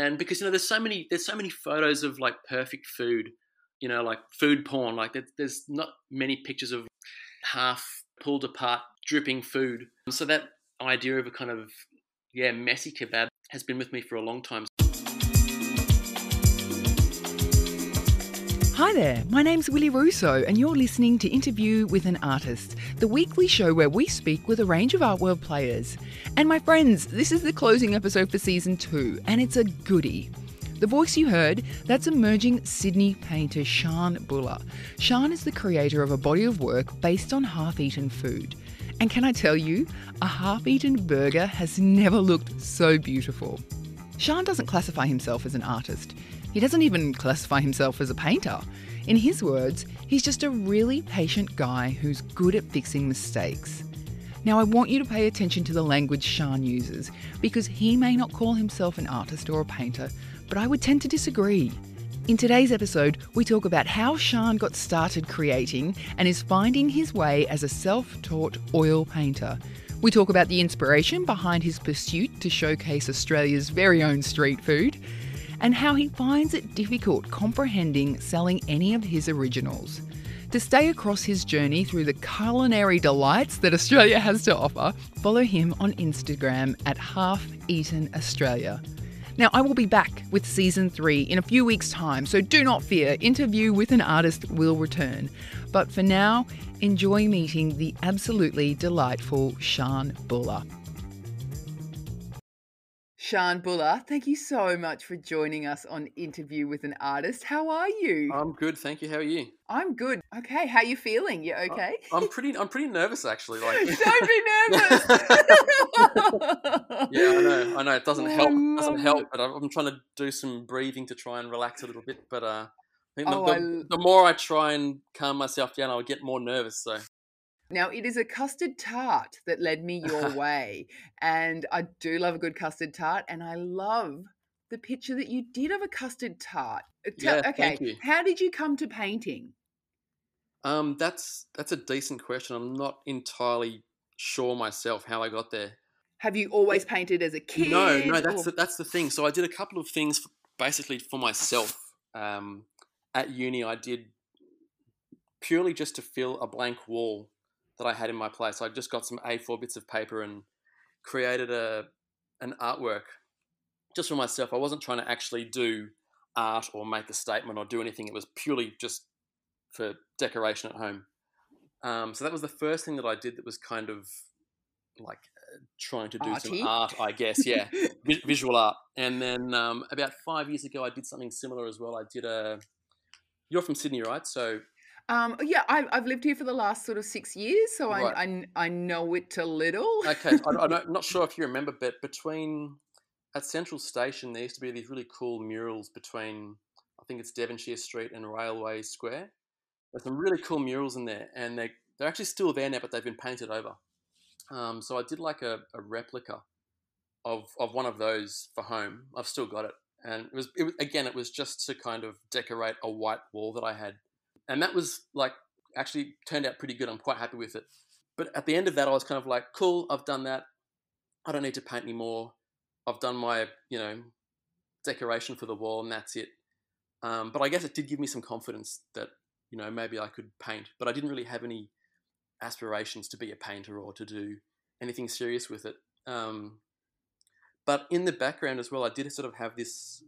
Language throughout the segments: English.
and because you know there's so many there's so many photos of like perfect food, you know, like food porn. Like there's not many pictures of half pulled apart, dripping food. So that idea of a kind of yeah messy kebab has been with me for a long time. Hi there, my name's Willie Russo, and you're listening to Interview with an Artist, the weekly show where we speak with a range of art world players. And my friends, this is the closing episode for season two, and it's a goodie. The voice you heard, that's emerging Sydney painter Sian Buller. Sian is the creator of a body of work based on half eaten food. And can I tell you, a half eaten burger has never looked so beautiful. Sian doesn't classify himself as an artist. He doesn't even classify himself as a painter. In his words, he's just a really patient guy who's good at fixing mistakes. Now, I want you to pay attention to the language Sian uses because he may not call himself an artist or a painter, but I would tend to disagree. In today's episode, we talk about how Sian got started creating and is finding his way as a self taught oil painter. We talk about the inspiration behind his pursuit to showcase Australia's very own street food and how he finds it difficult comprehending selling any of his originals. To stay across his journey through the culinary delights that Australia has to offer, follow him on Instagram at Half Eaten Australia. Now, I will be back with season three in a few weeks' time, so do not fear, interview with an artist will return. But for now, enjoy meeting the absolutely delightful Sian Buller. Sian Buller, thank you so much for joining us on Interview with an Artist. How are you? I'm good, thank you. How are you? I'm good. Okay, how you feeling? You okay? I'm pretty. I'm pretty nervous actually. Like, don't be nervous. yeah, I know. I know. It doesn't help. It doesn't help. But I'm trying to do some breathing to try and relax a little bit. But uh, I think the, oh, the, I... the more I try and calm myself down, I'll get more nervous. So now, it is a custard tart that led me your way. And I do love a good custard tart. And I love the picture that you did of a custard tart. Uh, yeah, okay. How did you come to painting? Um, that's that's a decent question. I'm not entirely sure myself how I got there. Have you always painted as a kid? No, no. That's the, that's the thing. So I did a couple of things basically for myself. Um, at uni, I did purely just to fill a blank wall that I had in my place. I just got some A4 bits of paper and created a an artwork just for myself. I wasn't trying to actually do art or make a statement or do anything. It was purely just for decoration at home. Um, so that was the first thing that I did that was kind of like uh, trying to do Arty. some art, I guess. Yeah, visual art. And then um, about five years ago, I did something similar as well. I did a. You're from Sydney, right? So um, yeah, I, I've lived here for the last sort of six years, so right. I, I, I know it a little. okay, I, am not sure if you remember, but between at Central Station, there used to be these really cool murals between, I think it's Devonshire Street and Railway Square. There's some really cool murals in there, and they they're actually still there now, but they've been painted over. Um, so I did like a, a replica of of one of those for home. I've still got it, and it was, it was again, it was just to kind of decorate a white wall that I had and that was like actually turned out pretty good. I'm quite happy with it. But at the end of that, I was kind of like, cool, I've done that. I don't need to paint anymore. I've done my, you know, decoration for the wall, and that's it. Um, but I guess it did give me some confidence that, you know, maybe I could paint. But I didn't really have any aspirations to be a painter or to do anything serious with it. Um, but in the background as well, I did sort of have this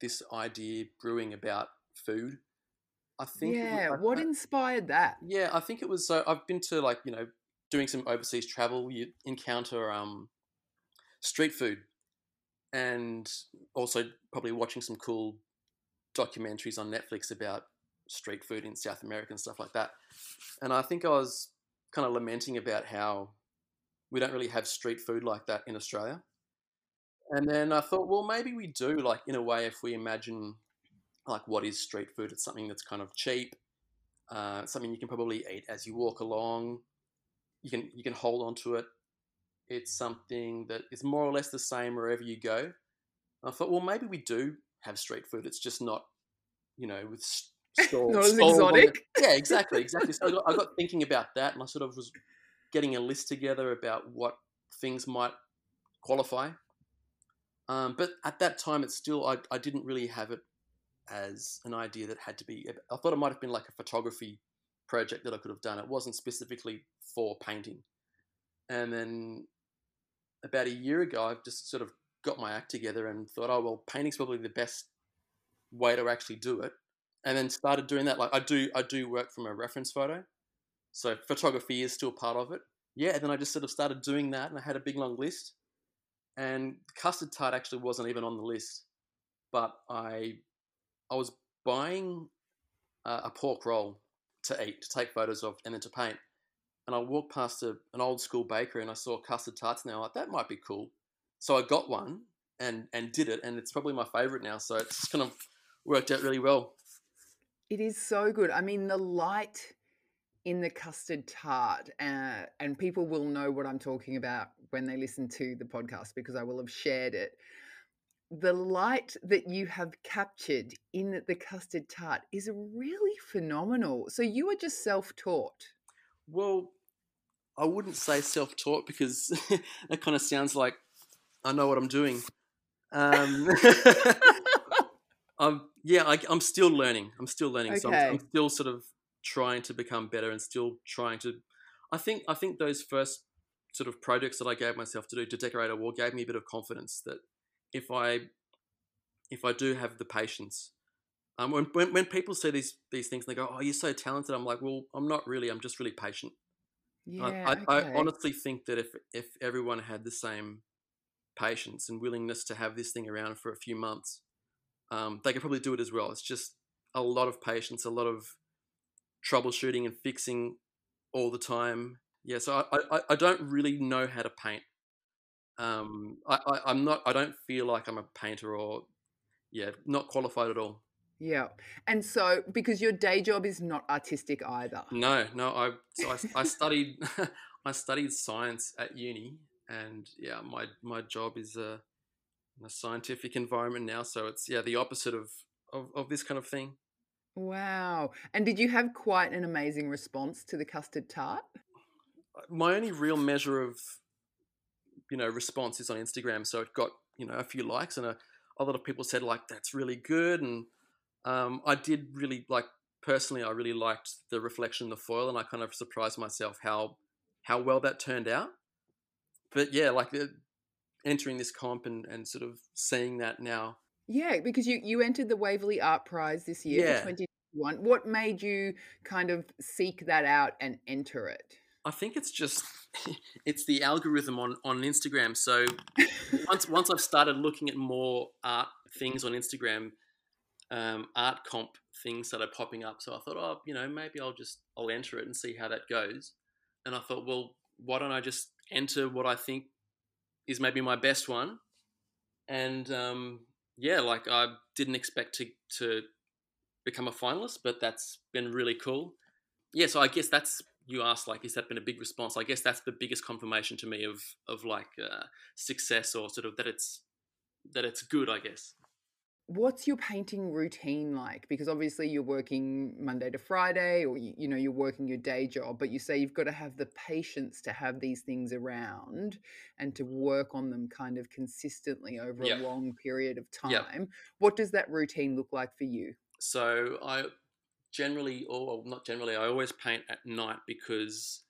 this idea brewing about food I think. Yeah. Was, what I, inspired that? Yeah, I think it was. So I've been to like you know doing some overseas travel. You encounter um, street food, and also probably watching some cool documentaries on Netflix about street food in South America and stuff like that. And I think I was kind of lamenting about how we don't really have street food like that in Australia. And then I thought, well, maybe we do, like in a way, if we imagine like what is street food? It's something that's kind of cheap, uh, something you can probably eat as you walk along. You can you can hold on to it. It's something that is more or less the same wherever you go. I thought, well, maybe we do have street food. It's just not, you know, with stalls. not as exotic. Yeah, exactly, exactly. So I got, I got thinking about that, and I sort of was getting a list together about what things might qualify. Um, but at that time, it's still I, I didn't really have it as an idea that had to be. I thought it might have been like a photography project that I could have done. It wasn't specifically for painting. And then about a year ago, I've just sort of got my act together and thought, oh well, painting's probably the best way to actually do it. And then started doing that. Like I do, I do work from a reference photo, so photography is still part of it. Yeah, and then I just sort of started doing that, and I had a big long list. And custard tart actually wasn't even on the list, but I, I was buying uh, a pork roll to eat, to take photos of, and then to paint. And I walked past a, an old school bakery and I saw custard tarts now. Like that might be cool. So I got one and and did it, and it's probably my favorite now. So it's kind of worked out really well. It is so good. I mean, the light in the custard tart, uh, and people will know what I'm talking about when they listen to the podcast because I will have shared it. The light that you have captured in the custard tart is really phenomenal. So you are just self taught. Well, I wouldn't say self taught because that kind of sounds like I know what I'm doing. Um, um, yeah, I, am still learning. I'm still learning. Okay. So I'm, I'm, still sort of trying to become better and still trying to. I think I think those first sort of projects that I gave myself to do to decorate a wall gave me a bit of confidence that if I if I do have the patience. Um, when, when, when people say these these things, and they go, "Oh, you're so talented." I'm like, "Well, I'm not really. I'm just really patient." Yeah, I, okay. I, I honestly think that if if everyone had the same patience and willingness to have this thing around for a few months, um, they could probably do it as well. It's just a lot of patience, a lot of troubleshooting and fixing all the time. Yeah, so I, I, I don't really know how to paint. Um, I, I, I'm not. I don't feel like I'm a painter or, yeah, not qualified at all. Yeah, and so because your day job is not artistic either. No, no. I so I, I studied I studied science at uni, and yeah, my my job is a, in a scientific environment now. So it's yeah the opposite of, of of this kind of thing. Wow! And did you have quite an amazing response to the custard tart? Uh, my only real measure of you know responses on Instagram. So it got you know a few likes, and a, a lot of people said like that's really good, and um, I did really like personally. I really liked the reflection in the foil, and I kind of surprised myself how how well that turned out but yeah, like uh, entering this comp and, and sort of seeing that now. Yeah, because you you entered the Waverley Art Prize this year yeah. 2021. What made you kind of seek that out and enter it? I think it's just it's the algorithm on on Instagram. So once once I've started looking at more art things on Instagram, um, art comp things that are popping up. So I thought, oh, you know, maybe I'll just I'll enter it and see how that goes. And I thought, well, why don't I just enter what I think is maybe my best one. And um, yeah, like I didn't expect to to become a finalist, but that's been really cool. Yeah, so I guess that's you asked like, has that been a big response? I guess that's the biggest confirmation to me of of like uh, success or sort of that it's that it's good. I guess. What's your painting routine like? Because obviously you're working Monday to Friday, or you, you, know you're working your day job, but you say you've got to have the patience to have these things around and to work on them kind of consistently over a long period of time. What does that routine look like for you? So I generally, or not generally, I always paint at night because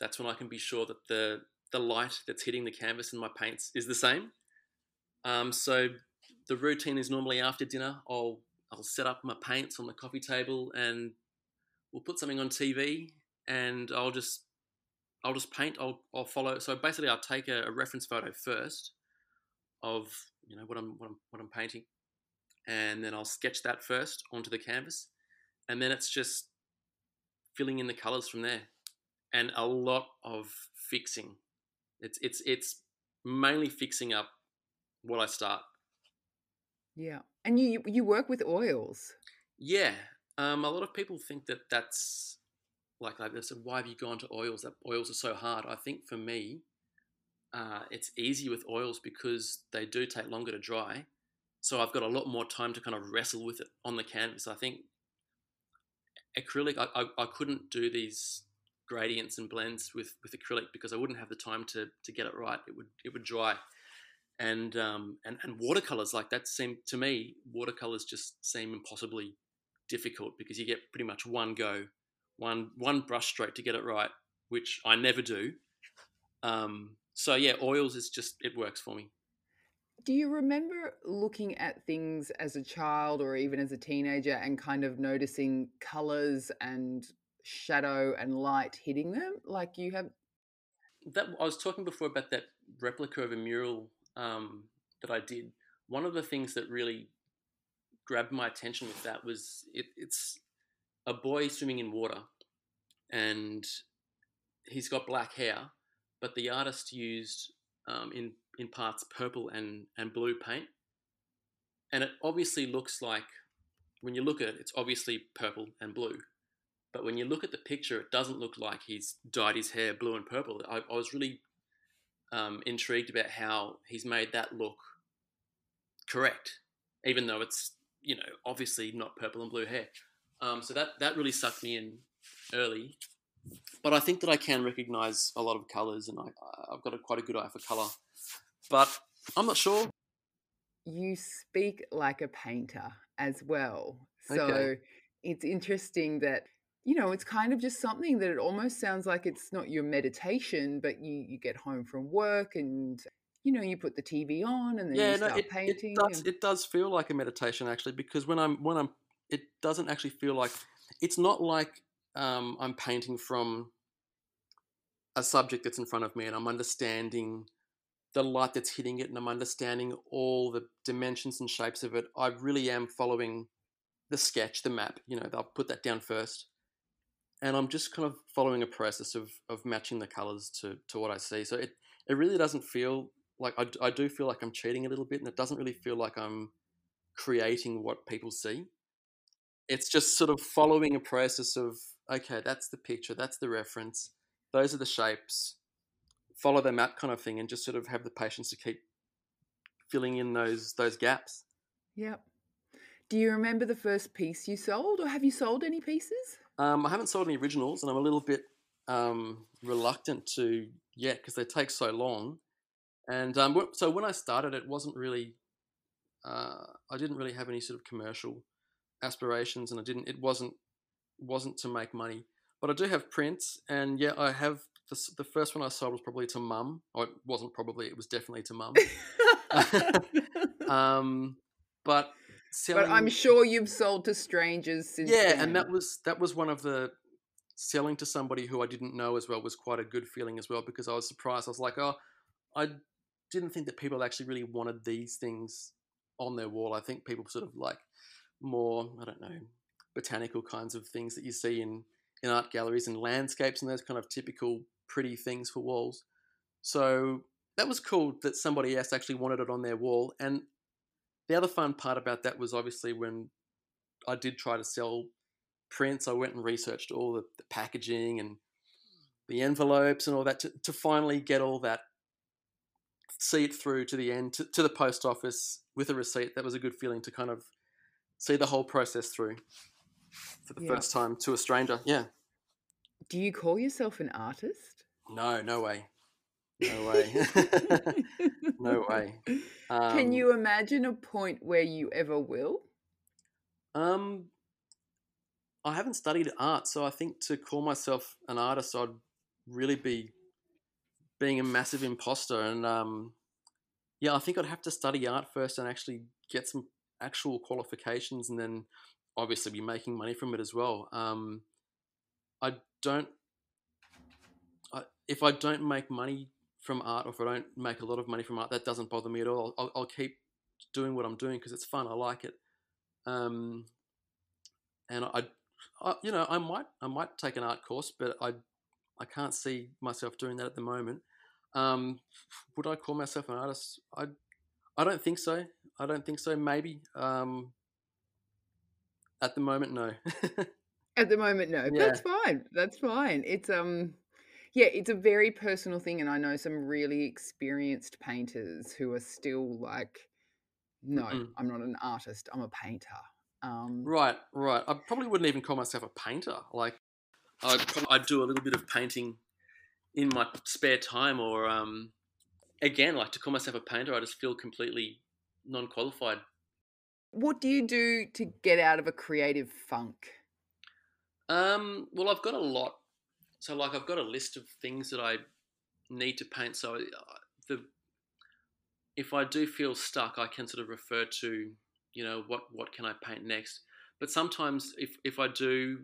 that's when I can be sure that the the light that's hitting the canvas in my paints is the same. Um, so the routine is normally after dinner. I'll I'll set up my paints on the coffee table and we'll put something on TV and I'll just I'll just paint. I'll I'll follow. So basically, I'll take a, a reference photo first of you know what I'm what I'm what I'm painting, and then I'll sketch that first onto the canvas, and then it's just filling in the colors from there, and a lot of fixing. It's it's it's mainly fixing up what I start. Yeah. And you you work with oils. Yeah. Um, a lot of people think that that's like I said, why have you gone to oils? That oils are so hard. I think for me, uh, it's easy with oils because they do take longer to dry. So I've got a lot more time to kind of wrestle with it on the canvas. I think acrylic, I, I, I couldn't do these gradients and blends with, with acrylic because I wouldn't have the time to, to get it right. It would it would dry. and um, and and watercolors like that seem to me watercolors just seem impossibly difficult because you get pretty much one go, one one brush stroke to get it right, which I never do. Um, so yeah, oils is just it works for me. Do you remember looking at things as a child or even as a teenager and kind of noticing colors and shadow and light hitting them? Like you have that I was talking before about that replica of a mural um, that I did. One of the things that really grabbed my attention with that was it, it's a boy swimming in water, and he's got black hair, but the artist used um, in in parts purple and and blue paint, and it obviously looks like when you look at it, it's obviously purple and blue. But when you look at the picture, it doesn't look like he's dyed his hair blue and purple. I, I was really um, intrigued about how he's made that look correct, even though it's you know obviously not purple and blue hair. Um, so that that really sucked me in early. But I think that I can recognise a lot of colours, and I, I've got a, quite a good eye for colour. But I'm not sure. You speak like a painter as well, so Okay. it's interesting that you know it's kind of just something that it almost sounds like it's not your meditation, but you you get home from work and you know you put the TV on and then Yeah, you no, start it, it painting. does and- it does feel like a meditation actually because when I'm when I'm it doesn't actually feel like it's not like um, I'm painting from a subject that's in front of me and I'm understanding the light that's hitting it and I'm understanding all the dimensions and shapes of it. I really am following the sketch, the map. You know, I'll put that down first, and I'm just kind of following a process of of matching the colors to to what I see. So it it really doesn't feel like I do feel like I'm cheating a little bit, and it doesn't really feel like I'm creating what people see. It's just sort of following a process of okay, that's the picture, that's the reference, those are the shapes, follow the map kind of thing, and just sort of have the patience to keep filling in those those gaps. Yep. Do you remember the first piece you sold, or have you sold any pieces? Um, I haven't sold any originals, and I'm a little bit um, reluctant to yet because they take so long. And um, so when I started, it wasn't really. Uh, I didn't really have any sort of commercial aspirations, and I didn't. It wasn't wasn't to make money. But I do have prints, and yeah, I have the, the first one I sold was probably to mum. Or it wasn't probably; it was definitely to mum. um, but selling, but I'm sure you've sold to strangers since. yeah, then. and that was that was one of the selling to somebody who I didn't know as well was quite a good feeling as well because I was surprised. I was like, oh, I didn't think that people actually really wanted these things on their wall. I think people sort of like more, I don't know, botanical kinds of things that you see in in art galleries and landscapes and those kind of typical pretty things for walls. So that was cool that somebody else actually wanted it on their wall. And the other fun part about that was obviously when I did try to sell prints, I went and researched all the, the packaging and the envelopes and all that to, to finally get all that, see it through to the end, to, to the post office with a receipt. That was a good feeling to kind of see the whole process through for the Yeah. first time to a stranger. Yeah. Do you call yourself an artist? No, no way. No way. no way. Um, Can you imagine a point where you ever will? Um, I haven't studied art, so I think to call myself an artist, I'd really be being a massive imposter. And um, yeah, I think I'd have to study art first and actually get some actual qualifications, and then obviously be making money from it as well. Um, I don't. I, if I don't make money from art, or if I don't make a lot of money from art, that doesn't bother me at all. I'll, I'll keep doing what I'm doing because it's fun. I like it. Um, and I, I, you know, I might, I might take an art course, but I, I can't see myself doing that at the moment. Um, would I call myself an artist? I, I don't think so. I don't think so. Maybe. Um, at the moment, no. At the moment, no. Yeah. That's fine. That's fine. It's um yeah, it's a very personal thing and I know some really experienced painters who are still like no, Mm-mm. I'm not an artist, I'm a painter. Um Right, right. I probably wouldn't even call myself a painter. Like, I'd, prob- I'd do a little bit of painting in my spare time, or um, again, like to call myself a painter, I just feel completely non-qualified. What do you do to get out of a creative funk? Um, well, I've got a lot. So, like, I've got a list of things that I need to paint. So, uh, the if I do feel stuck, I can sort of refer to, you know, what what can I paint next. But sometimes, if if I do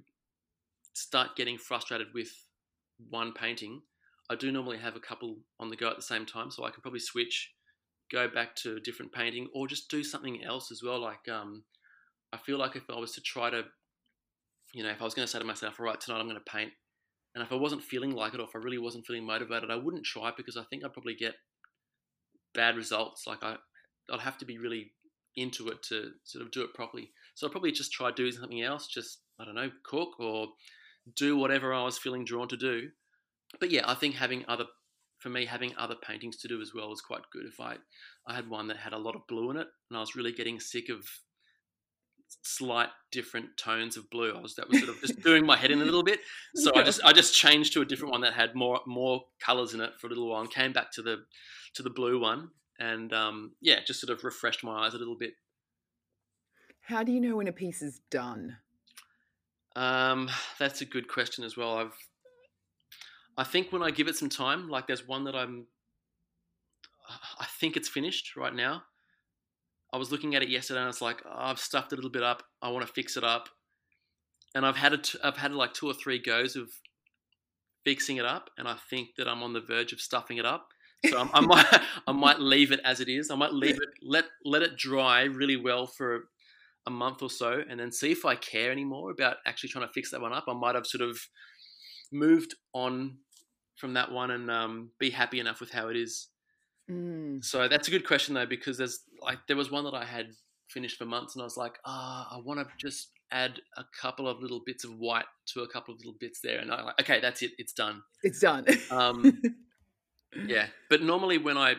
start getting frustrated with one painting, I do normally have a couple on the go at the same time, so I can probably switch, go back to a different painting, or just do something else as well. Like, um, I feel like if I was to try to, you know, if I was going to say to myself, all right, tonight I'm going to paint, and if I wasn't feeling like it, or if I really wasn't feeling motivated, I wouldn't try because I think I'd probably get bad results. Like I, I'd have to be really into it to sort of do it properly. So I'd probably just try doing something else. Just I don't know, cook or do whatever I was feeling drawn to do but yeah, I think having other for me having other paintings to do as well was quite good. If I I had one that had a lot of blue in it, and I was really getting sick of slight different tones of blue. I was that was sort of just doing my head in a little bit. So. I just I just changed to a different one that had more more colors in it for a little while, and came back to the to the blue one, and um, yeah, just sort of refreshed my eyes a little bit. How do you know when a piece is done? Um, that's a good question as well. I've I think when I give it some time, like there's one that I'm, I think it's finished right now. I was looking at it yesterday and I was like, oh, I've stuffed it a little bit up. I want to fix it up. And I've had it, I've had like two or three goes of fixing it up, and I think that I'm on the verge of stuffing it up. So I'm, I might, I might leave it as it is. I might leave it, let let it dry really well for a month or so, and then see if I care anymore about actually trying to fix that one up. I might have sort of moved on from that one and um, be happy enough with how it is. Mm. So that's a good question though, because there's like there was one that I had finished for months, and I was like, ah, oh, I want to just add a couple of little bits of white to a couple of little bits there, and I like, okay, that's it, it's done. It's done. um, yeah, but normally when I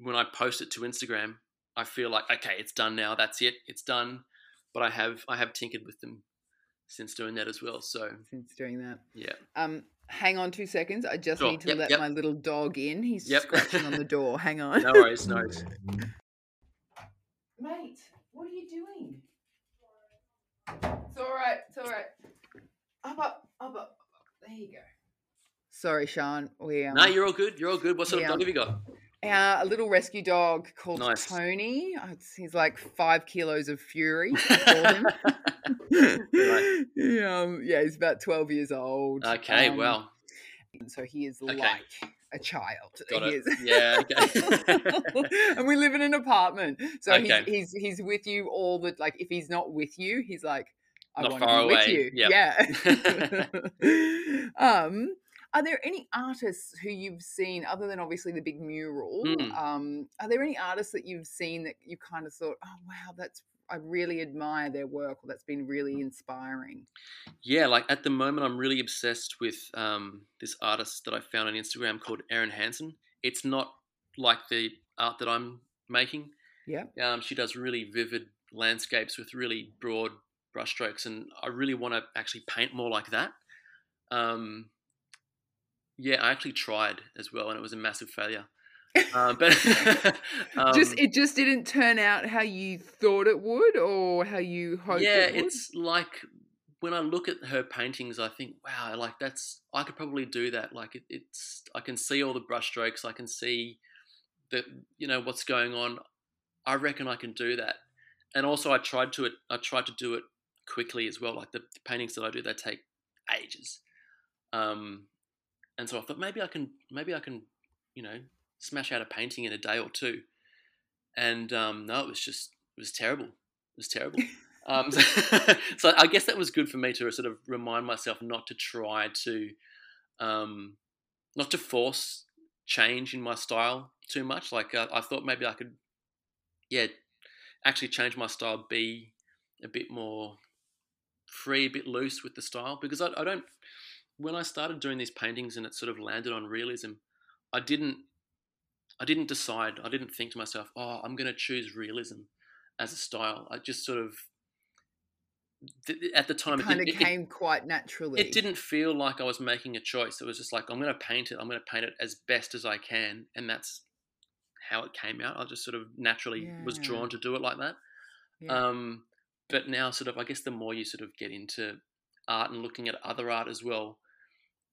when I post it to Instagram, I feel like okay, it's done now. That's it, it's done. But I have I have tinkered with them since doing that as well. So since doing that, yeah. Um, hang on two seconds. I just sure. need to yep, let yep. my little dog in. He's yep. scratching on the door. Hang on. No worries, no worries. Mate, what are you doing? It's all right. It's all right. Up, up, up, up. There you go. Sorry, Sean. We um, no, you're all good. You're all good. What sort of dog have you got? Uh, a little rescue dog called nice. Tony. He's like five kilos of fury. right. um, yeah, he's about 12 years old. Okay, um, well. So he is okay. like a child. Got he it. Is. Yeah. Okay. and we live in an apartment, so okay. he's, he's he's with you all the like. If he's not with you, he's like, I not want far to be away. with you. Yep. Yeah. um. Are there any artists who you've seen, other than obviously the big mural? Mm. Um, are there any artists that you've seen that you kind of thought, oh wow, that's I really admire their work, or that's been really inspiring? Yeah, like at the moment, I'm really obsessed with um, this artist that I found on Instagram called Erin Hanson. It's not like the art that I'm making. Yeah. Um, she does really vivid landscapes with really broad brushstrokes, and I really want to actually paint more like that. Um, yeah, I actually tried as well, and it was a massive failure. um, but um, just it just didn't turn out how you thought it would, or how you hoped. Yeah, it it's like when I look at her paintings, I think, wow, like that's I could probably do that. Like it, it's I can see all the brushstrokes, I can see that you know what's going on. I reckon I can do that. And also, I tried to it. I tried to do it quickly as well. Like the, the paintings that I do, they take ages. Um, and so I thought maybe I can maybe I can you know smash out a painting in a day or two. And um, no, it was just it was terrible. It was terrible. um, so, so, I guess that was good for me to sort of remind myself not to try to um, not to force change in my style too much. Like uh, I thought maybe I could, yeah, actually change my style, be a bit more free, a bit loose with the style because I, I don't when I started doing these paintings and it sort of landed on realism, I didn't I didn't decide. I didn't think to myself, "Oh, I'm going to choose realism as a style." I just sort of th- at the time, kind of it, it, came quite naturally. it didn't feel like I was making a choice. It was just like I'm going to paint it. I'm going to paint it as best as I can, and that's how it came out. I just sort of naturally was drawn to do it like that. Yeah. Um, but now, sort of, I guess the more you sort of get into art and looking at other art as well,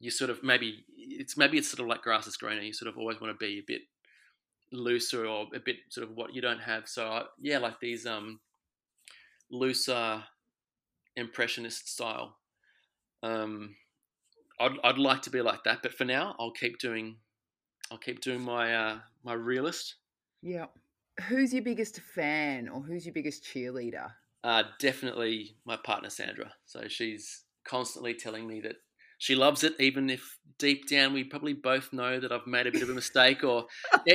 you sort of maybe it's maybe it's sort of like grass is greener. You sort of always want to be a bit looser or a bit sort of what you don't have. So I, yeah, like these um looser impressionist style. Um, I'd I'd like to be like that, but for now, I'll keep doing I'll keep doing my uh, my realist. yeah. Who's your biggest fan or who's your biggest cheerleader? Uh, definitely my partner Sandra. So she's constantly telling me that she loves it, even if deep down we probably both know that I've made a bit of a mistake, or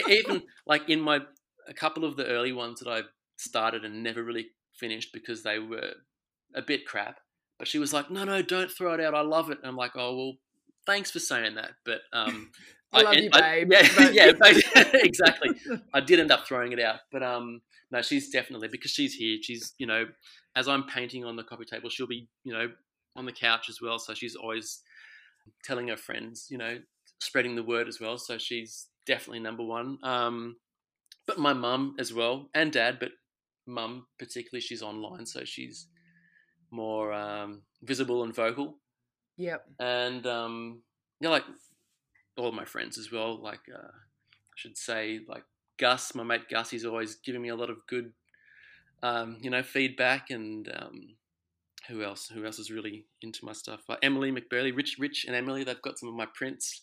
even like in my a couple of the early ones that I started and never really finished because they were a bit crap. But she was like, "No, no, don't throw it out. I love it." And I'm like, "Oh well, thanks for saying that." But um, I love you, babe, yeah, but- yeah, exactly. I did end up throwing it out, but um, no, she's definitely because she's here. She's you know, as I'm painting on the coffee table, she'll be you know on the couch as well. So she's always telling her friends, you know, spreading the word as well. So she's definitely number one. Um, but my mum as well and dad, but mum particularly, she's online, so she's more um, visible and vocal Yep. and um, yeah, like all my friends as well. Like uh, I should say, like Gus, my mate Gus, he's always giving me a lot of good, um, you know, feedback. And um, who else? Who else is really into my stuff? Emily McBurley, Rich, Rich, and Emily. They've got some of my prints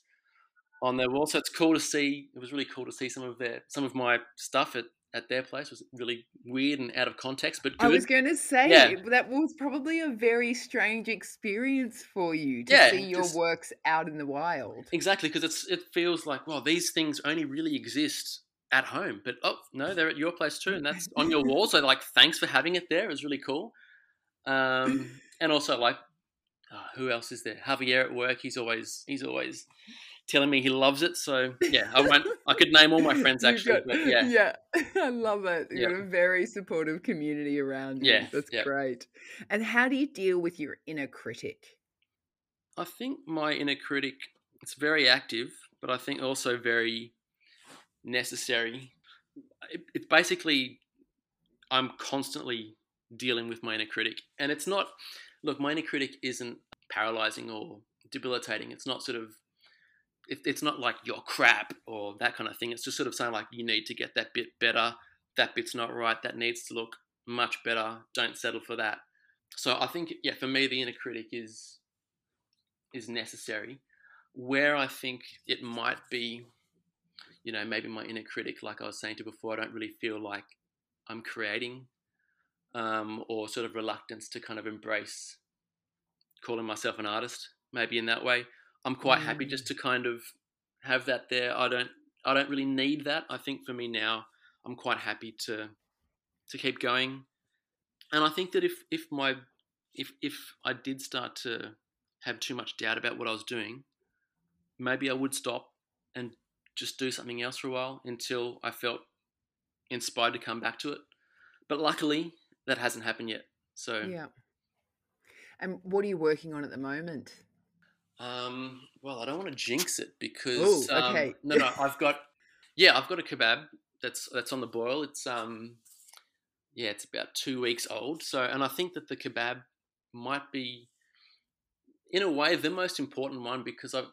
on their wall, so it's cool to see. It was really cool to see some of their some of my stuff at. At their place It was really weird and out of context, but good. I was going to say Yeah. that was probably a very strange experience for you to Yeah, see your just- works out in the wild. Exactly, because it's it feels like well, these things only really exist at home, but oh no, they're at your place too, and that's on your wall. So like, thanks for having it there. It was really cool. Um, and also like, uh, who else is there? Javier at work. He's always he's always telling me he loves it. So yeah, I won't. I could name all my friends actually, got- but yeah, yeah, I love it. You Yeah. have a very supportive community around you. Yeah, That's yeah. great. And how do you deal with your inner critic? I think my inner critic it's very active, but I think also very necessary. It, it's basically I'm constantly dealing with my inner critic, and it's not. Look, my inner critic isn't paralyzing or debilitating. It's not sort of. It, it's not like you're crap or that kind of thing. It's just sort of saying like you need to get that bit better. That bit's not right. That needs to look much better. Don't settle for that. So I think yeah, for me the inner critic is is necessary. Where I think it might be, you know, maybe my inner critic, like I was saying to before, I don't really feel like I'm creating, um, or sort of reluctance to kind of embrace calling myself an artist. Maybe in that way, I'm quite happy Mm. just to kind of have that there. I don't, I don't really need that. I think for me now, I'm quite happy to to keep going. And I think that if if my if if I did start to have too much doubt about what I was doing, maybe I would stop and just do something else for a while until I felt inspired to come back to it. But luckily, that hasn't happened yet. So, Yeah. And what are you working on at the moment? um, well, I don't want to jinx it because Ooh, okay. um, no, no, I've got yeah, I've got a kebab that's that's on the boil. It's um, yeah, it's about two weeks old. So, and I think that the kebab might be, in a way, the most important one because I,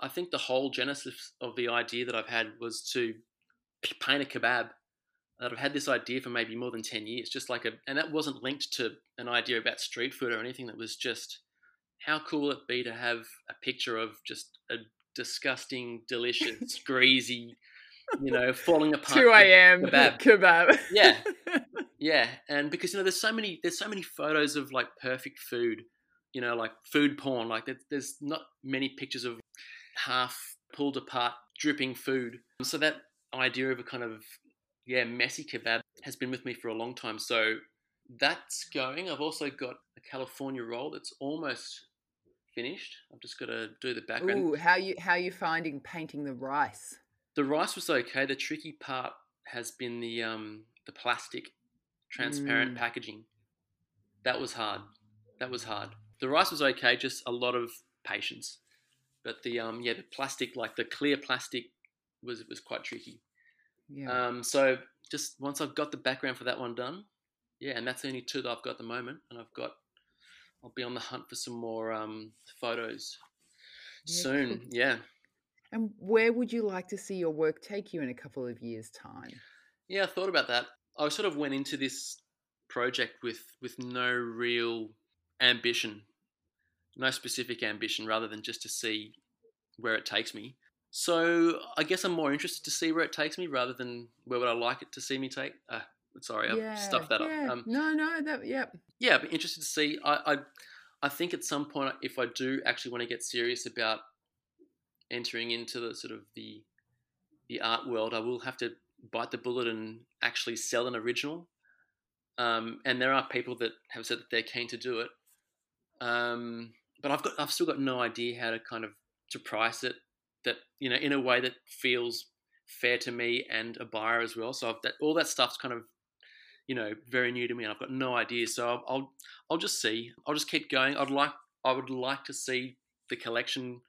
I think the whole genesis of the idea that I've had was to paint a kebab. And I've had this idea for maybe more than ten years, just like a, and that wasn't linked to an idea about street food or anything. That was just how cool it be to have a picture of just a disgusting, delicious, greasy, you know, falling apart. 2 a.m. kebab. kebab. Yeah. Yeah, and because you know, there's so many, there's so many photos of like perfect food, you know, like food porn. Like there's not many pictures of half pulled apart, dripping food. So that idea of a kind of yeah messy kebab has been with me for a long time. So that's going. I've also got a California roll that's almost finished. I've just got to do the background. Ooh, how you how you finding painting the rice? The rice was okay. The tricky part has been the um the plastic transparent Mm. packaging. That was hard. that was hard. The rice was okay, just a lot of patience. But the um yeah the plastic like the clear plastic was was quite tricky. Yeah. Um, so just once I've got the background for that one done, yeah, and that's the only two that I've got at the moment, and I've got I'll be on the hunt for some more um, photos Yeah, soon. Yeah, and where would you like to see your work take you in a couple of years' time? yeah, I thought about that. I sort of went into this project with with no real ambition, no specific ambition, rather than just to see where it takes me. So I guess I'm more interested to see where it takes me rather than where would I like it to see me take. Uh, sorry, I've stuffed that yeah. up. Um, no, no, that yep. yeah, but interested to see. I, I, I think at some point, if I do actually want to get serious about entering into the sort of the the art world, I will have to bite the bullet and actually sell an original. Um, and there are people that have said that they're keen to do it, um, but I've got I've still got no idea how to kind of to price it that you know in a way that feels fair to me and a buyer as well. So that all that stuff's kind of you know very new to me, and I've got no idea. So I'll, I'll I'll just see. I'll just keep going. I'd like I would like to see the collection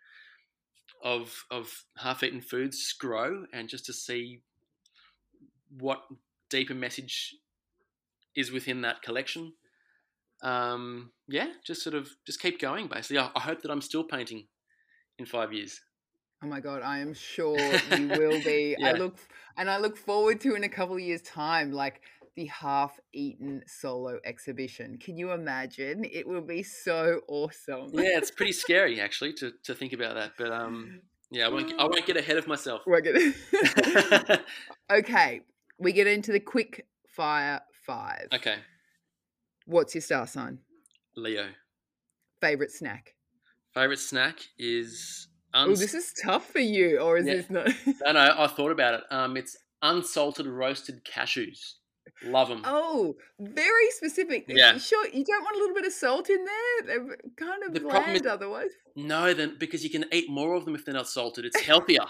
of of half-eaten foods grow, and just to see what deeper message is within that collection. Um, yeah, just sort of just keep going. Basically, I, I hope that I'm still painting in five years. Oh my god, I am sure you will be. I look and I look forward to in a couple of years' time, like the half-eaten solo exhibition. Can you imagine? It will be so awesome. Yeah, it's pretty scary actually to, to think about that. But um, yeah, I won't I won't get ahead of myself. Okay, we get into the quick fire five. okay, What's your star sign? Leo. Favorite snack? Favorite snack is Oh, this is tough for you, or is Yeah. this not? no, no. I thought about it. Um, it's unsalted roasted cashews. Love them. oh, very specific. Yeah. Sure, you don't want a little bit of salt in there. They're kind of The bland is- otherwise. No, then because you can eat more of them if they're not salted. It's healthier.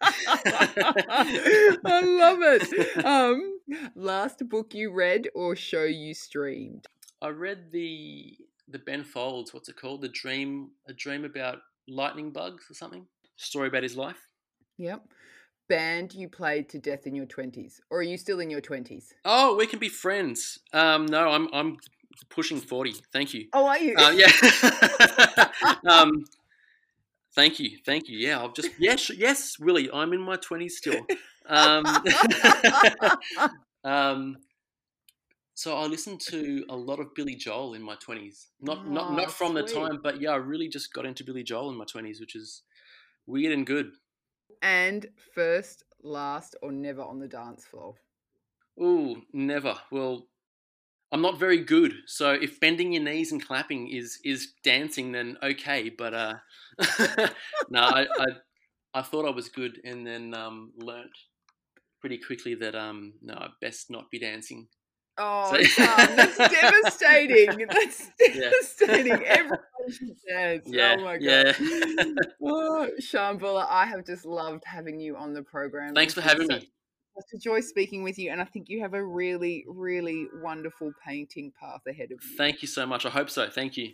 I love it. Um, last book you read or show you streamed? I read the the Ben Folds. What's it called? The dream. A dream about lightning bugs or something. Story about his life. Yep. Band you played to death in your twenties, or are you still in your twenties? Oh, we can be friends. Um, no, I'm I'm pushing forty. Thank you. Oh, are you? Uh, yeah. um, thank you, thank you. Yeah, I've just yes, yes, Willie. I'm in my twenties still. Um, um, so I listened to a lot of Billy Joel in my twenties. Not not Oh, not from the time, but yeah, I really just got into Billy Joel in my twenties, which is weird and good. and first, last, or never on the dance floor? Ooh, never. Well, I'm not very good. So if bending your knees and clapping is is dancing, then okay. But uh, no, I, I I thought I was good, and then um, learnt pretty quickly that um, no, I best not be dancing. Oh, that's devastating. That's Yeah. devastating. Everyone should dance. Yeah, oh my god. yeah. oh, Buller, I have just loved having you on the program. Thanks for having me. Such a joy speaking with you, and I think you have a really, really wonderful painting path ahead of you. Thank you so much. I hope so. Thank you.